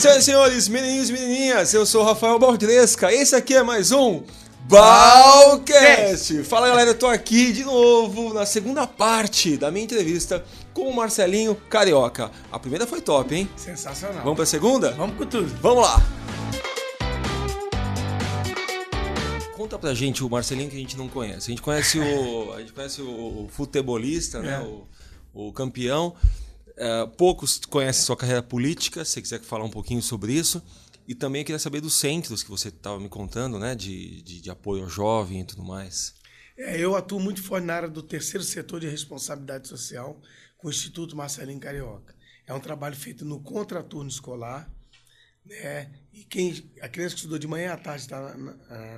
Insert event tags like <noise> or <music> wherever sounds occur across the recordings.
Senhoras e senhores, menininhos e menininhas, eu sou o Rafael Baldresca. Esse aqui é mais um Balcast. Fala galera, eu tô aqui de novo na segunda parte da minha entrevista com o Marcelinho Carioca. A primeira foi top, hein? Sensacional. Vamos pra segunda? Vamos com tudo. Vamos lá. Conta pra gente o Marcelinho que a gente não conhece. A gente conhece o, a gente conhece o futebolista, né? É. O, o campeão. É, poucos conhecem sua carreira política. Se quiser falar um pouquinho sobre isso. E também queria saber dos centros que você estava me contando, né? De, de, de apoio ao jovem e tudo mais. É, eu atuo muito forte na área do terceiro setor de responsabilidade social com o Instituto Marcelinho Carioca. É um trabalho feito no contraturno escolar, né? E quem a criança que estudou de manhã à tarde está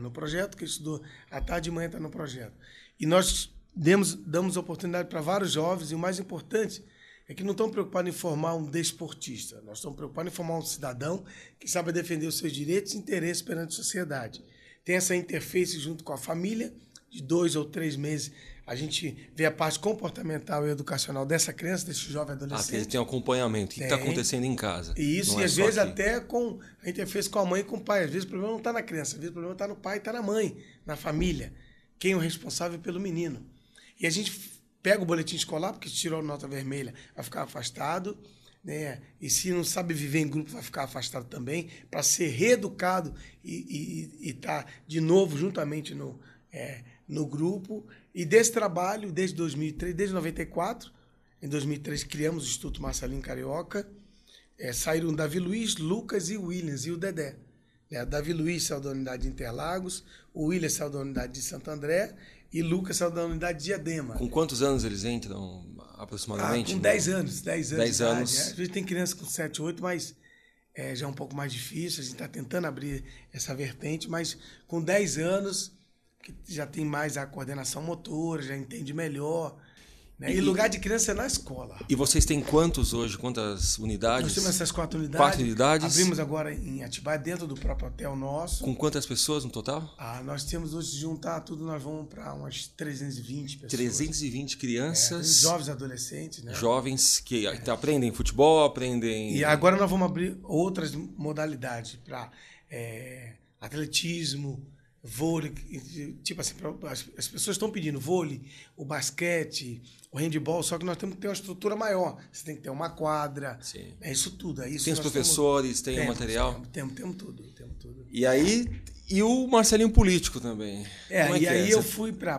no projeto, quem estudou à tarde e manhã está no projeto. E nós demos, damos oportunidade para vários jovens e o mais importante é que não estão preocupados em formar um desportista. Nós estamos preocupados em formar um cidadão que sabe defender os seus direitos e interesses perante a sociedade. Tem essa interface junto com a família, de dois ou três meses, a gente vê a parte comportamental e educacional dessa criança, desse jovem Ah, adolescente. ele tem um acompanhamento. O que está acontecendo em casa? E isso, Não e é às vezes aqui. até com a interface com a mãe e com o pai. Às vezes o problema não está na criança, às vezes o problema está no pai, está na mãe, na família. Quem é o responsável pelo menino. E a gente pega o boletim escolar, porque tirou nota vermelha, vai ficar afastado. Né? E se não sabe viver em grupo, vai ficar afastado também, para ser reeducado e estar de novo juntamente no, é, no grupo. E desse trabalho, desde 2003, desde 94, em 2003 criamos o Instituto Marcelinho Carioca. É, saíram Davi Luiz, Lucas e Williams, e o Dedé. Né? Davi Luiz saiu da unidade de Interlagos, o Williams saiu da unidade de Santo André e Lucas saiu da unidade de Diadema. Com quantos anos eles entram, Ah, aproximadamente? com no- 10 anos, 10 anos. 10 de idade, anos. Às vezes tem criança com 7, 8, mas é, já é um pouco mais difícil. A gente está tentando abrir essa vertente, mas com 10 anos, que já tem mais a coordenação motora, já entende melhor. Né? E, E- lugar de criança é na escola. E vocês têm quantos hoje? Quantas unidades? Nós temos essas quatro unidades. Quatro unidades. Abrimos agora em Atibaia, dentro do próprio hotel nosso. Com quantas pessoas no total? Ah, nós temos hoje, juntar tudo, nós vamos para umas 320 pessoas. 320 É, crianças, jovens adolescentes, né? jovens que aprendem futebol, aprendem. E agora nós vamos abrir outras modalidades para atletismo, vôlei, tipo assim, as, as pessoas estão pedindo vôlei, o basquete, o handball, só que nós temos que ter uma estrutura maior. Você tem que ter uma quadra, Sim. é isso tudo. É isso Tem os professores, tem o temos, material. Temos, temos, temos tudo, temos tudo. E aí. E o Marcelinho político também. É, Como e que aí é? eu Você- fui para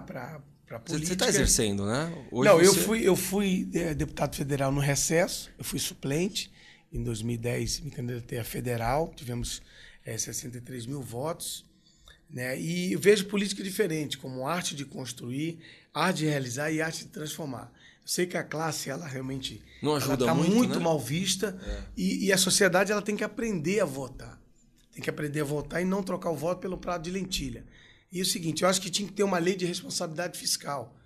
Você política. está exercendo, né? Hoje Não, eu você- fui, eu fui eh, deputado federal no recesso, eu fui suplente. Em 2010 me candidatei a federal, tivemos eh, 63 mil votos. Né? E eu vejo política diferente, como arte de construir, arte de realizar e arte de transformar. Eu sei que a classe, ela realmente Não ajuda está muito, muito, né? mal vista e, e a sociedade ela tem que aprender a votar. Tem que aprender a votar e não trocar o voto pelo prato de lentilha. E é o seguinte, eu acho que tinha que ter uma lei de responsabilidade fiscal.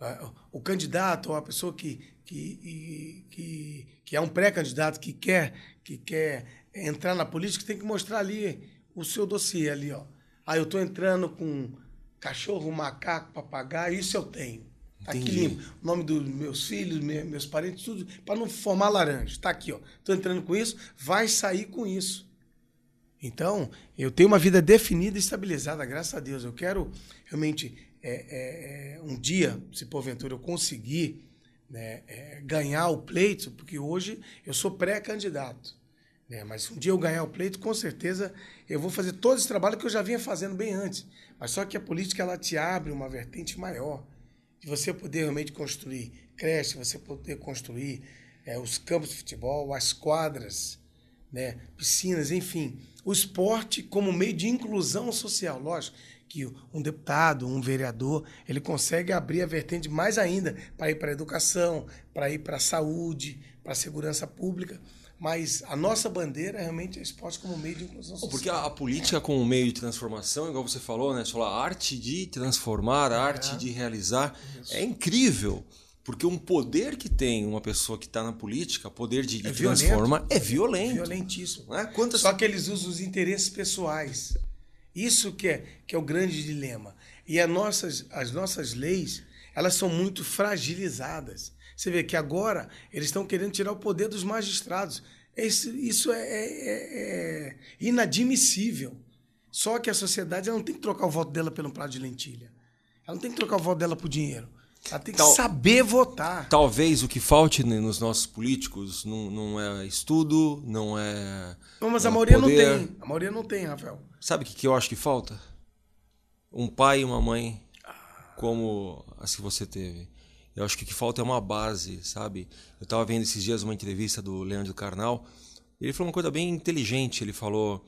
Ah, O candidato ou a pessoa que, que, que, que é um pré-candidato que quer, que quer entrar na política tem que mostrar ali o seu dossiê ali, ó. Ah, eu estou entrando com cachorro, macaco, papagaio, isso eu tenho. Tá aqui limpo. O nome dos meus filhos, me- meus parentes, tudo, para não formar laranja. Tá aqui, ó. Estou entrando com isso, vai sair com isso. Então, eu tenho uma vida definida e estabilizada, graças a Deus. Eu quero realmente, é, é, é, um dia, se porventura eu conseguir né, é, ganhar o pleito, porque hoje eu sou pré-candidato. Né, mas um dia eu ganhar o pleito, com certeza eu vou fazer todo esse trabalho que eu já vinha fazendo bem antes. Mas só que a política ela te abre uma vertente maior de você poder realmente construir creche, você poder construir é, os campos de futebol, as quadras, né, piscinas, enfim, o esporte como meio de inclusão social. Lógico que um deputado, um vereador, ele consegue abrir a vertente mais ainda para ir para a educação, para ir para a saúde, para a segurança pública. Mas a nossa bandeira realmente é esporte como meio de inclusão social. Porque a, a política como meio de transformação, igual você falou, né? Você falou, a arte de transformar, a arte de realizar. É incrível. Porque um poder que tem uma pessoa que está na política, poder de, É violento. transformar, é violento. Violentíssimo. Não é? Quantas... Só que eles usam os interesses pessoais. Isso que é, que é o grande dilema. E as nossas, as nossas leis, elas são muito fragilizadas. Você vê que agora eles estão querendo tirar o poder dos magistrados. Isso, isso é, é, é, inadmissível. Só que a sociedade não tem que trocar o voto dela pelo prato de lentilha. Ela não tem que trocar o voto dela por dinheiro. Ela tem que Tal, saber votar. Talvez o que falte nos nossos políticos não, não é estudo, não é. Não, mas a maioria poder. não tem. A maioria não tem, Rafael. Sabe o que, que eu acho que falta? Um pai e uma mãe como as que você teve. Eu acho que o que falta é uma base, sabe? Eu estava vendo esses dias uma entrevista do Leandro Carnal. Ele falou uma coisa bem inteligente. Ele falou: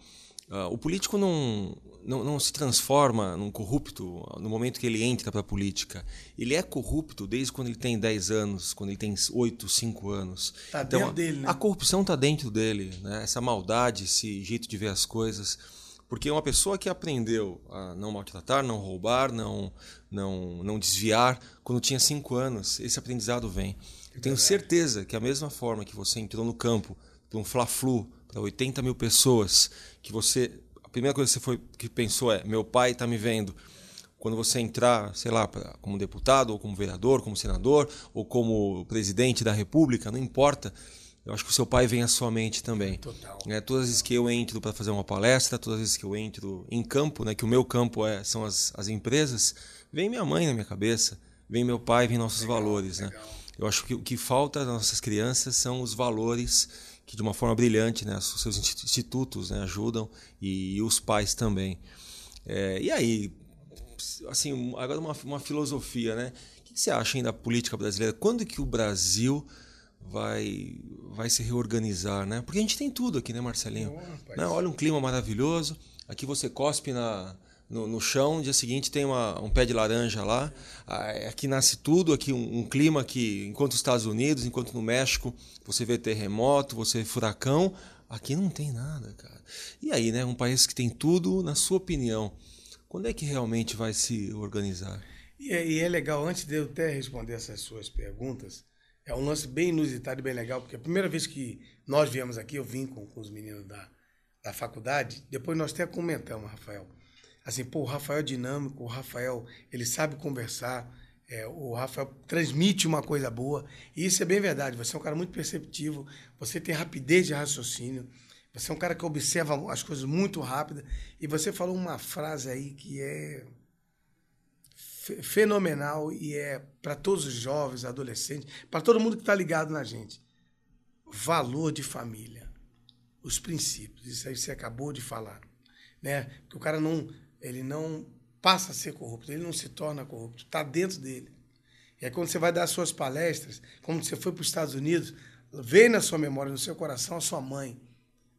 uh, o político não, não, não, se transforma num corrupto no momento que ele entra para a política. Ele é corrupto desde quando ele tem 10 anos, quando ele tem 8, 5 anos. Tá então, dentro dele, né? A corrupção está dentro dele, né? essa maldade, esse jeito de ver as coisas. Porque uma pessoa que aprendeu a não maltratar, não roubar, não, não, não desviar, quando tinha cinco anos, esse aprendizado vem. Eu tenho certeza que a mesma forma que você entrou no campo para um Fla-Flu, para 80 mil pessoas, que você. A primeira coisa que você foi, que pensou é: meu pai está me vendo. Quando você entrar, sei lá, pra, como deputado, ou como vereador, como senador, ou como presidente da república, não importa eu acho que o seu pai vem à sua mente também. Total. É, todas as vezes que eu entro para fazer uma palestra, todas as vezes que eu entro em campo, né, que o meu campo é, são as, as empresas, vem minha mãe na minha cabeça, vem meu pai, vem nossos legal, valores. Né? Eu acho que o que falta às nossas crianças são os valores que, de uma forma brilhante, né, os seus institutos né, ajudam e, e os pais também. É, e aí, assim, agora uma, uma filosofia, né? O que você acha ainda da política brasileira? Quando que o Brasil vai vai se reorganizar, né? Porque a gente tem tudo aqui, né, Marcelinho? Oh, né? Olha um clima maravilhoso. Aqui você cospe na, no, no chão, dia seguinte tem uma, um pé de laranja lá. Aqui nasce tudo, aqui um, um, clima que, enquanto nos Estados Unidos, enquanto no México, você vê terremoto, você vê furacão, aqui não tem nada, cara. E aí, né? Um país que tem tudo, na sua opinião, quando é que realmente vai se organizar? E é, e é legal, antes de eu até responder essas suas perguntas, é um lance bem inusitado e bem legal, porque a primeira vez que nós viemos aqui, eu vim com, com os meninos da, da faculdade, depois nós até comentamos, Rafael. Assim, pô, o Rafael é dinâmico, o Rafael, ele sabe conversar, é, o Rafael transmite uma coisa boa, e isso é bem verdade. Você é um cara muito perceptivo, você tem rapidez de raciocínio, você é um cara que observa as coisas muito rápido, e você falou uma frase aí que é fenomenal e é para todos os jovens, adolescentes, para todo mundo que está ligado na gente. Valor de família, os princípios. Isso aí você acabou de falar, né? Que o cara não, ele não passa a ser corrupto, ele não se torna corrupto, está dentro dele. E aí quando você vai dar as suas palestras, como você foi para os Estados Unidos, veio na sua memória, no seu coração a sua mãe,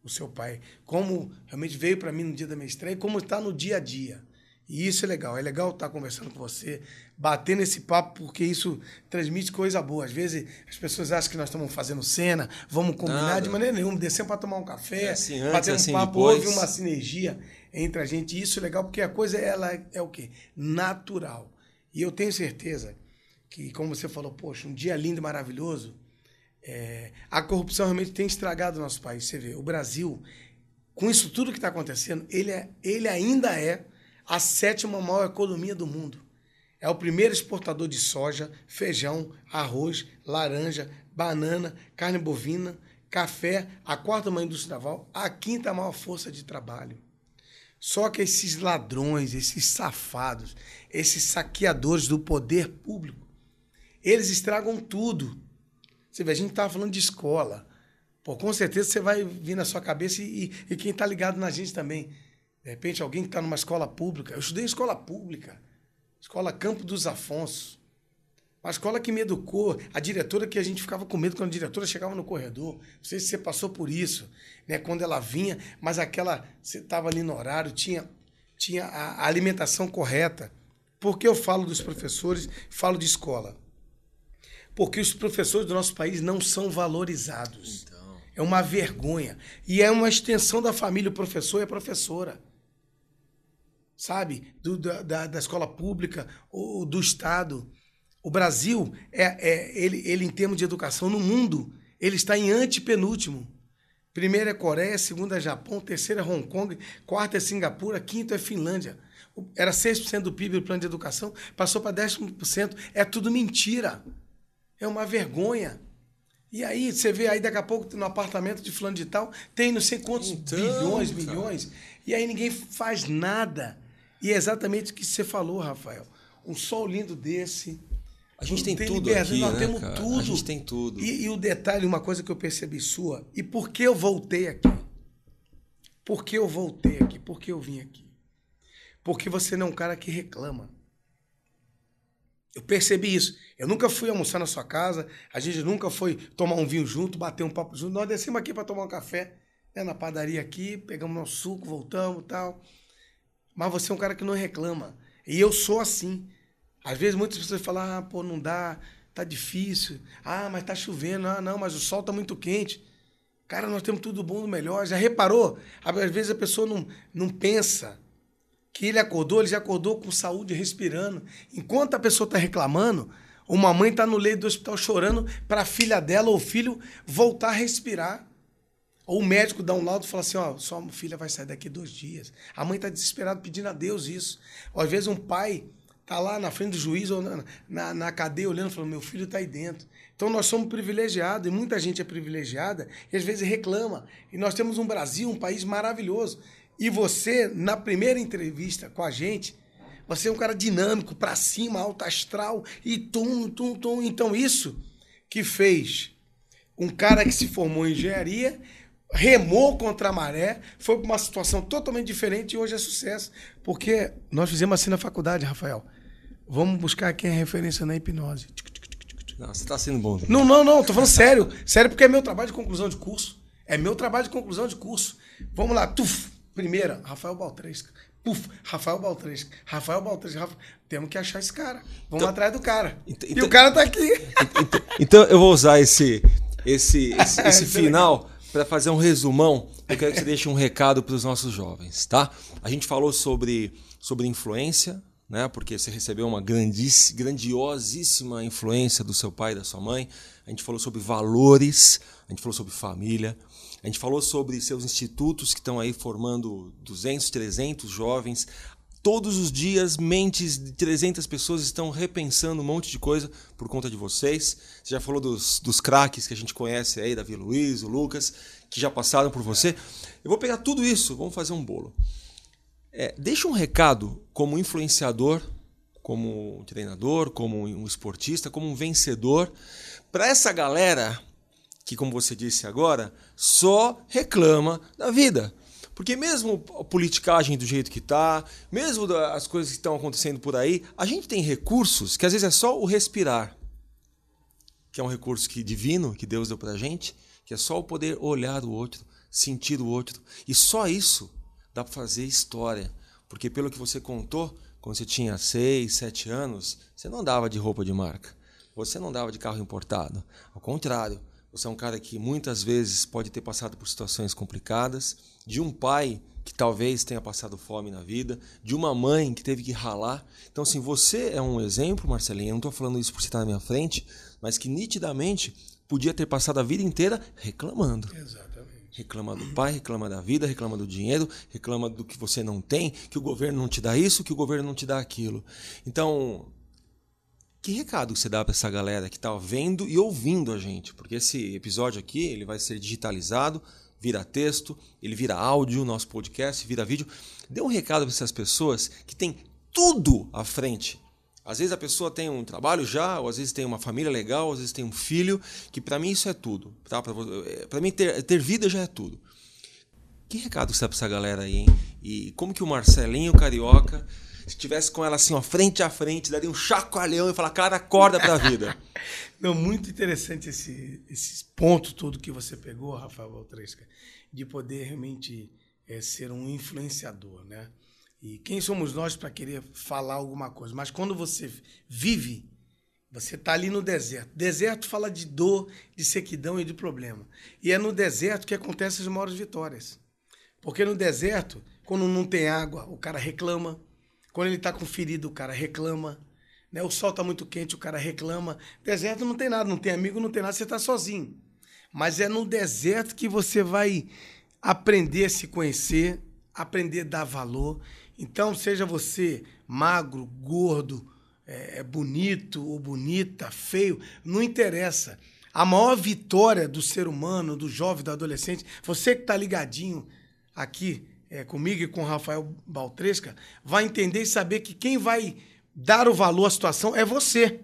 o seu pai, como realmente veio para mim no dia da minha estreia, como está no dia a dia. E isso é legal. É legal estar conversando com você, bater nesse papo, porque isso transmite coisa boa. Às vezes as pessoas acham que nós estamos fazendo cena, vamos combinar Nada. de maneira nenhuma, descer para tomar um café, é assim, antes, bater um assim, papo, depois... houve uma sinergia entre a gente. E isso é legal, porque a coisa ela é o quê? Natural. E eu tenho certeza que, como você falou, poxa, um dia lindo e maravilhoso, é, a corrupção realmente tem estragado o nosso país. Você vê, o Brasil, com isso tudo que está acontecendo, ele, é, ele ainda é a sétima maior economia do mundo. É o primeiro exportador de soja, feijão, arroz, laranja, banana, carne bovina, café, a quarta maior indústria naval, a quinta maior força de trabalho. Só que esses ladrões, esses safados, esses saqueadores do poder público, eles estragam tudo. Você vê, a gente estava falando de escola. Pô, com certeza você vai vir na sua cabeça e, e quem está ligado na gente também. De repente, alguém que está numa escola pública. Eu estudei em escola pública, escola Campo dos Afonso. Uma escola que me educou. A diretora que a gente ficava com medo quando a diretora chegava no corredor. Não sei se você passou por isso, né? Quando ela vinha, mas aquela. Você estava ali no horário, tinha, tinha a alimentação correta. Por que eu falo dos professores, falo de escola? Porque os professores do nosso país não são valorizados. Então. É uma vergonha. E é uma extensão da família, o professor e a professora sabe? Do, da, da escola pública ou do Estado. O Brasil, é, é ele, ele, em termos de educação no mundo, ele está em antepenúltimo. Primeiro é Coreia, segundo é Japão, terceiro é Hong Kong, quarto é Singapura, quinto é Finlândia. Era 6% do PIB do plano de educação, passou para 10%. É tudo mentira. É uma vergonha. E aí você vê aí daqui a pouco no apartamento de fulano de tal, tem não sei quantos Então, bilhões, milhões, e aí ninguém faz nada. E é exatamente o que você falou, Rafael. Um sol lindo desse. A gente não tem tudo liberdade, aqui, nós né, temos cara? tudo. A gente tem tudo. E, e o detalhe, uma coisa que eu percebi sua, e por que eu voltei aqui? Por que eu voltei aqui? Por que eu vim aqui? Porque você não é um cara que reclama. Eu percebi isso. Eu nunca fui almoçar na sua casa, a gente nunca foi tomar um vinho junto, bater um papo junto. Nós descemos aqui para tomar um café, né, na padaria aqui, pegamos nosso suco, voltamos tal. Mas você é um cara que não reclama. E eu sou assim. Às vezes muitas pessoas falam, ah, pô, não dá, tá difícil. Ah, mas tá chovendo. Ah, não, mas o sol tá muito quente. Cara, nós temos tudo bom do melhor. Já reparou? Às vezes a pessoa não, não pensa que ele acordou, ele já acordou com saúde, respirando. Enquanto a pessoa está reclamando, uma mãe está no leito do hospital chorando para a filha dela ou filho voltar a respirar. Ou o médico dá um laudo e fala assim: ó, sua filha vai sair daqui dois dias. A mãe está desesperada pedindo a Deus isso. Ou às vezes um pai está lá na frente do juiz ou na, na, na cadeia olhando e falando: meu filho está aí dentro. Então nós somos privilegiados e muita gente é privilegiada e às vezes reclama. E nós temos um Brasil, um país maravilhoso. E você, na primeira entrevista com a gente, você é um cara dinâmico, para cima, alto astral e tum, tum, tum. Então isso que fez um cara que se formou em engenharia remou contra a maré, foi para uma situação totalmente diferente e hoje é sucesso. Porque nós fizemos assim na faculdade, Rafael. Vamos buscar quem é referência na hipnose. Não, você tá sendo bom. Não, não, não, tô falando sério. Sério, porque é meu trabalho de conclusão de curso. É meu trabalho de conclusão de curso. Vamos lá, tuf. Primeira, Rafael Baltresca. Puf, Rafael Baltresca. Rafael Baltresca. Rafa... Temos que achar esse cara. Vamos Então- atrás do cara. Então- e o cara tá aqui. Então, então eu vou usar esse, esse, esse, <laughs> esse final para fazer um resumão. Eu quero que você deixe um recado para os nossos jovens, tá? A gente falou sobre, sobre influência, né? Porque você recebeu uma grandiosíssima influência do seu pai e da sua mãe. A gente falou sobre valores, a gente falou sobre família. A gente falou sobre seus institutos que estão aí formando 200, 300 jovens. Todos os dias, mentes de 300 pessoas estão repensando um monte de coisa por conta de vocês. Você já falou dos, dos craques que a gente conhece aí, Davi Luiz, o Lucas, que já passaram por você. Eu vou pegar tudo isso, vamos fazer um bolo. É, deixa um recado como influenciador, como treinador, como um esportista, como um vencedor, para essa galera que, como você disse agora, só reclama da vida. Porque mesmo a politicagem do jeito que está, mesmo as coisas que estão acontecendo por aí, a gente tem recursos que às vezes é só o respirar, que é um recurso que divino que Deus deu pra gente, que é só o poder olhar o outro, sentir o outro. E só isso dá para fazer história. Porque pelo que você contou, quando você tinha 6, 7 anos, você não andava de roupa de marca. Você não andava de carro importado. Ao contrário, você é um cara que muitas vezes pode ter passado por situações complicadas, de um pai que talvez tenha passado fome na vida, de uma mãe que teve que ralar. Então, assim, você é um exemplo, Marcelinho. Eu não estou falando isso por você estar na minha frente, mas que nitidamente podia ter passado a vida inteira reclamando. Exatamente. Reclama do pai, reclama da vida, reclama do dinheiro, reclama do que você não tem, que o governo não te dá isso, que o governo não te dá aquilo. Então, que recado você dá para essa galera que está vendo e ouvindo a gente? Porque esse episódio aqui ele vai ser digitalizado, vira texto, ele vira áudio, nosso podcast, vira vídeo. Dê um recado para essas pessoas que têm tudo à frente. Às vezes a pessoa tem um trabalho já, ou às vezes tem uma família legal, às vezes tem um filho, que para mim isso é tudo. Tá? Para mim ter, ter vida já é tudo. Que recado você dá para essa galera aí, hein? E como que o Marcelinho Carioca se tivesse com ela assim, ó, frente a frente, daria um chacoalhão e falar, cara, acorda pra vida. <laughs> Não, muito interessante esse, esse ponto todo que você pegou, Rafael Valtresca, de poder realmente é, ser um influenciador, né? E quem somos nós para querer falar alguma coisa? Mas quando você vive, você está ali no deserto. Deserto fala de dor, de sequidão e de problema. E é no deserto que acontecem as maiores vitórias. Porque no deserto, quando não tem água, o cara reclama. Quando ele está com ferido, o cara reclama. Né? O sol está muito quente, o cara reclama. Deserto não tem nada, não tem amigo, não tem nada, você está sozinho. Mas é no deserto que você vai aprender a se conhecer, aprender a dar valor. Então, seja você magro, gordo, é, bonito ou bonita, feio, não interessa. A maior vitória do ser humano, do jovem, do adolescente, você que está ligadinho aqui é, comigo e com o Rafael Baltresca, vai entender e saber que quem vai dar o valor à situação é você.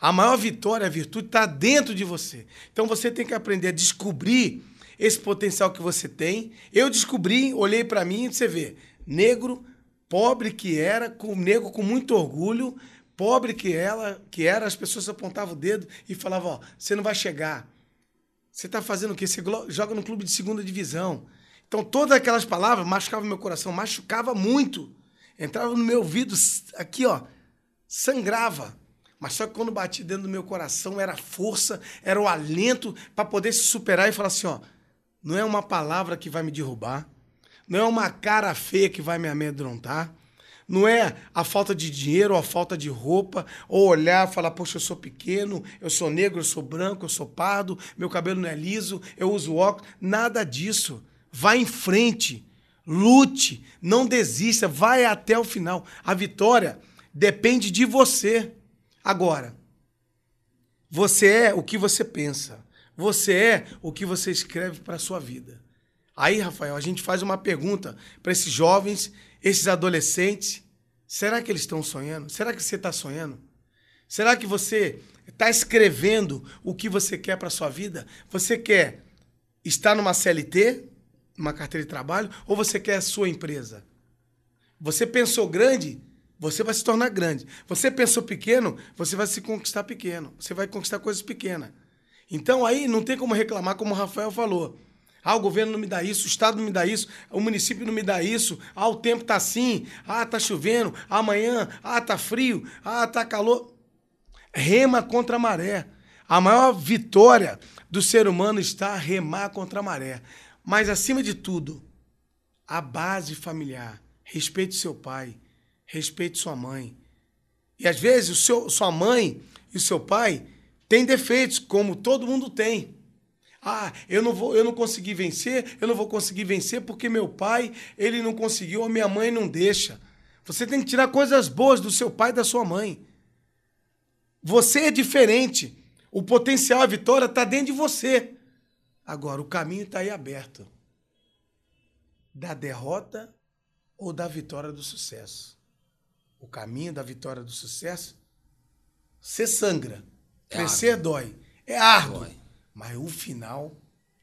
A maior vitória, a virtude está dentro de você. Então você tem que aprender a descobrir esse potencial que você tem. Eu descobri, olhei para mim e você vê, negro, pobre que era, com negro com muito orgulho, pobre que ela, que era, as pessoas apontavam o dedo e falavam, ó, você não vai chegar. Você está fazendo o quê? Você joga no clube de segunda divisão. Então todas aquelas palavras machucavam meu coração, machucava muito. Entrava no meu ouvido aqui, ó, sangrava. Mas só que quando bati dentro do meu coração era força, era o alento para poder se superar e falar assim, ó, não é uma palavra que vai me derrubar, não é uma cara feia que vai me amedrontar, não é a falta de dinheiro ou a falta de roupa, ou olhar e falar, poxa, eu sou pequeno, eu sou negro, eu sou branco, eu sou pardo, meu cabelo não é liso, eu uso óculos, nada disso. Vá em frente, lute, não desista, vai até o final. A vitória depende de você. Agora, você é o que você pensa. Você é o que você escreve para a sua vida. Aí, Rafael, a gente faz uma pergunta para esses jovens, esses adolescentes. Será que eles estão sonhando? Será que você está sonhando? Será que você está escrevendo o que você quer para a sua vida? Você quer estar numa CLT, numa carteira de trabalho, ou você quer a sua empresa? Você pensou grande? você vai se tornar grande. Você pensou pequeno, você vai se conquistar pequeno. Você vai conquistar coisas pequenas. Então aí não tem como reclamar, como o Rafael falou. Ah, o governo não me dá isso, o Estado não me dá isso, o município não me dá isso. Ah, o tempo tá assim. Ah, tá chovendo. Amanhã, ah, tá frio. Ah, tá calor. Rema contra a maré. A maior vitória do ser humano está remar contra a maré. Mas, acima de tudo, a base familiar. Respeite seu pai, respeite sua mãe. E às vezes o seu, sua mãe e o seu pai têm defeitos, como todo mundo tem. Ah, eu não vou, eu não consegui vencer, eu não vou conseguir vencer porque meu pai, ele não conseguiu, ou minha mãe não deixa. Você tem que tirar coisas boas do seu pai e da sua mãe. Você é diferente. O potencial, a vitória está dentro de você. Agora, o caminho está aí aberto. Da derrota ou da vitória do sucesso o caminho da vitória do sucesso, você sangra. É Crescer árduo. dói. É árduo. Dói. Mas o final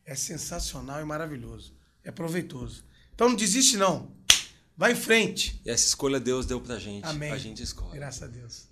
é sensacional e maravilhoso. É proveitoso. Então não desiste, não. Vai em frente. E essa escolha Deus deu pra gente. Amém. A gente escolhe. Graças a Deus.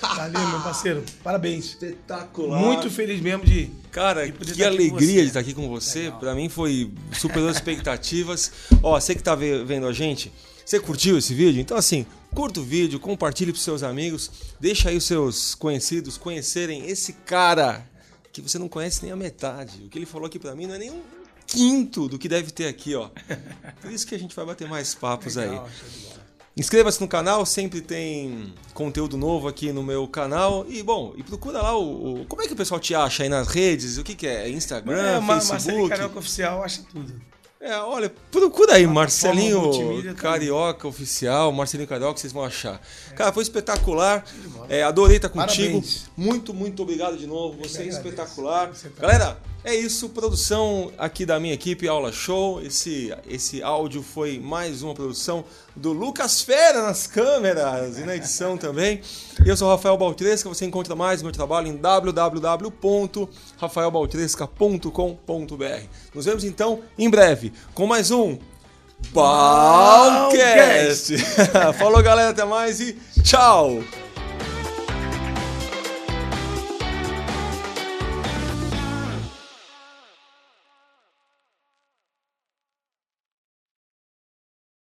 Valeu, meu parceiro. Parabéns. Espetacular. Muito feliz mesmo de. Cara, de que alegria de estar aqui com você. Para mim foi superou as expectativas. <laughs> Ó, você que tá vendo a gente, você curtiu esse vídeo? Então, assim, curta o vídeo, compartilhe para seus amigos, deixa aí os seus conhecidos conhecerem esse cara que você não conhece nem a metade. O que ele falou aqui para mim não é nem um quinto do que deve ter aqui, ó. <laughs> Por isso que a gente vai bater mais papos Legal, aí. Inscreva-se no canal, sempre tem conteúdo novo aqui no meu canal. E, bom, e procura lá o, o Como é que o pessoal te acha aí nas redes? O que, que é? Instagram, é, Facebook? Marcelinho Carioca Oficial acha tudo. É, olha, procura aí, Marcelinho Carioca Oficial, Marcelinho Carioca, vocês vão achar. É. Cara, foi espetacular. É, adorei estar contigo. Parabéns. Muito, muito obrigado de novo. Você é espetacular. Tá Galera, é isso. Produção aqui da minha equipe, Aula Show. Esse, esse áudio foi mais uma produção do Lucas Fera nas câmeras e na edição <laughs> também. Eu sou o Rafael Baltresca. Você encontra mais meu trabalho em www.rafaelbaltresca.com.br. Nos vemos então em breve com mais um Balcast. <laughs> Falou, galera. Até mais e tchau.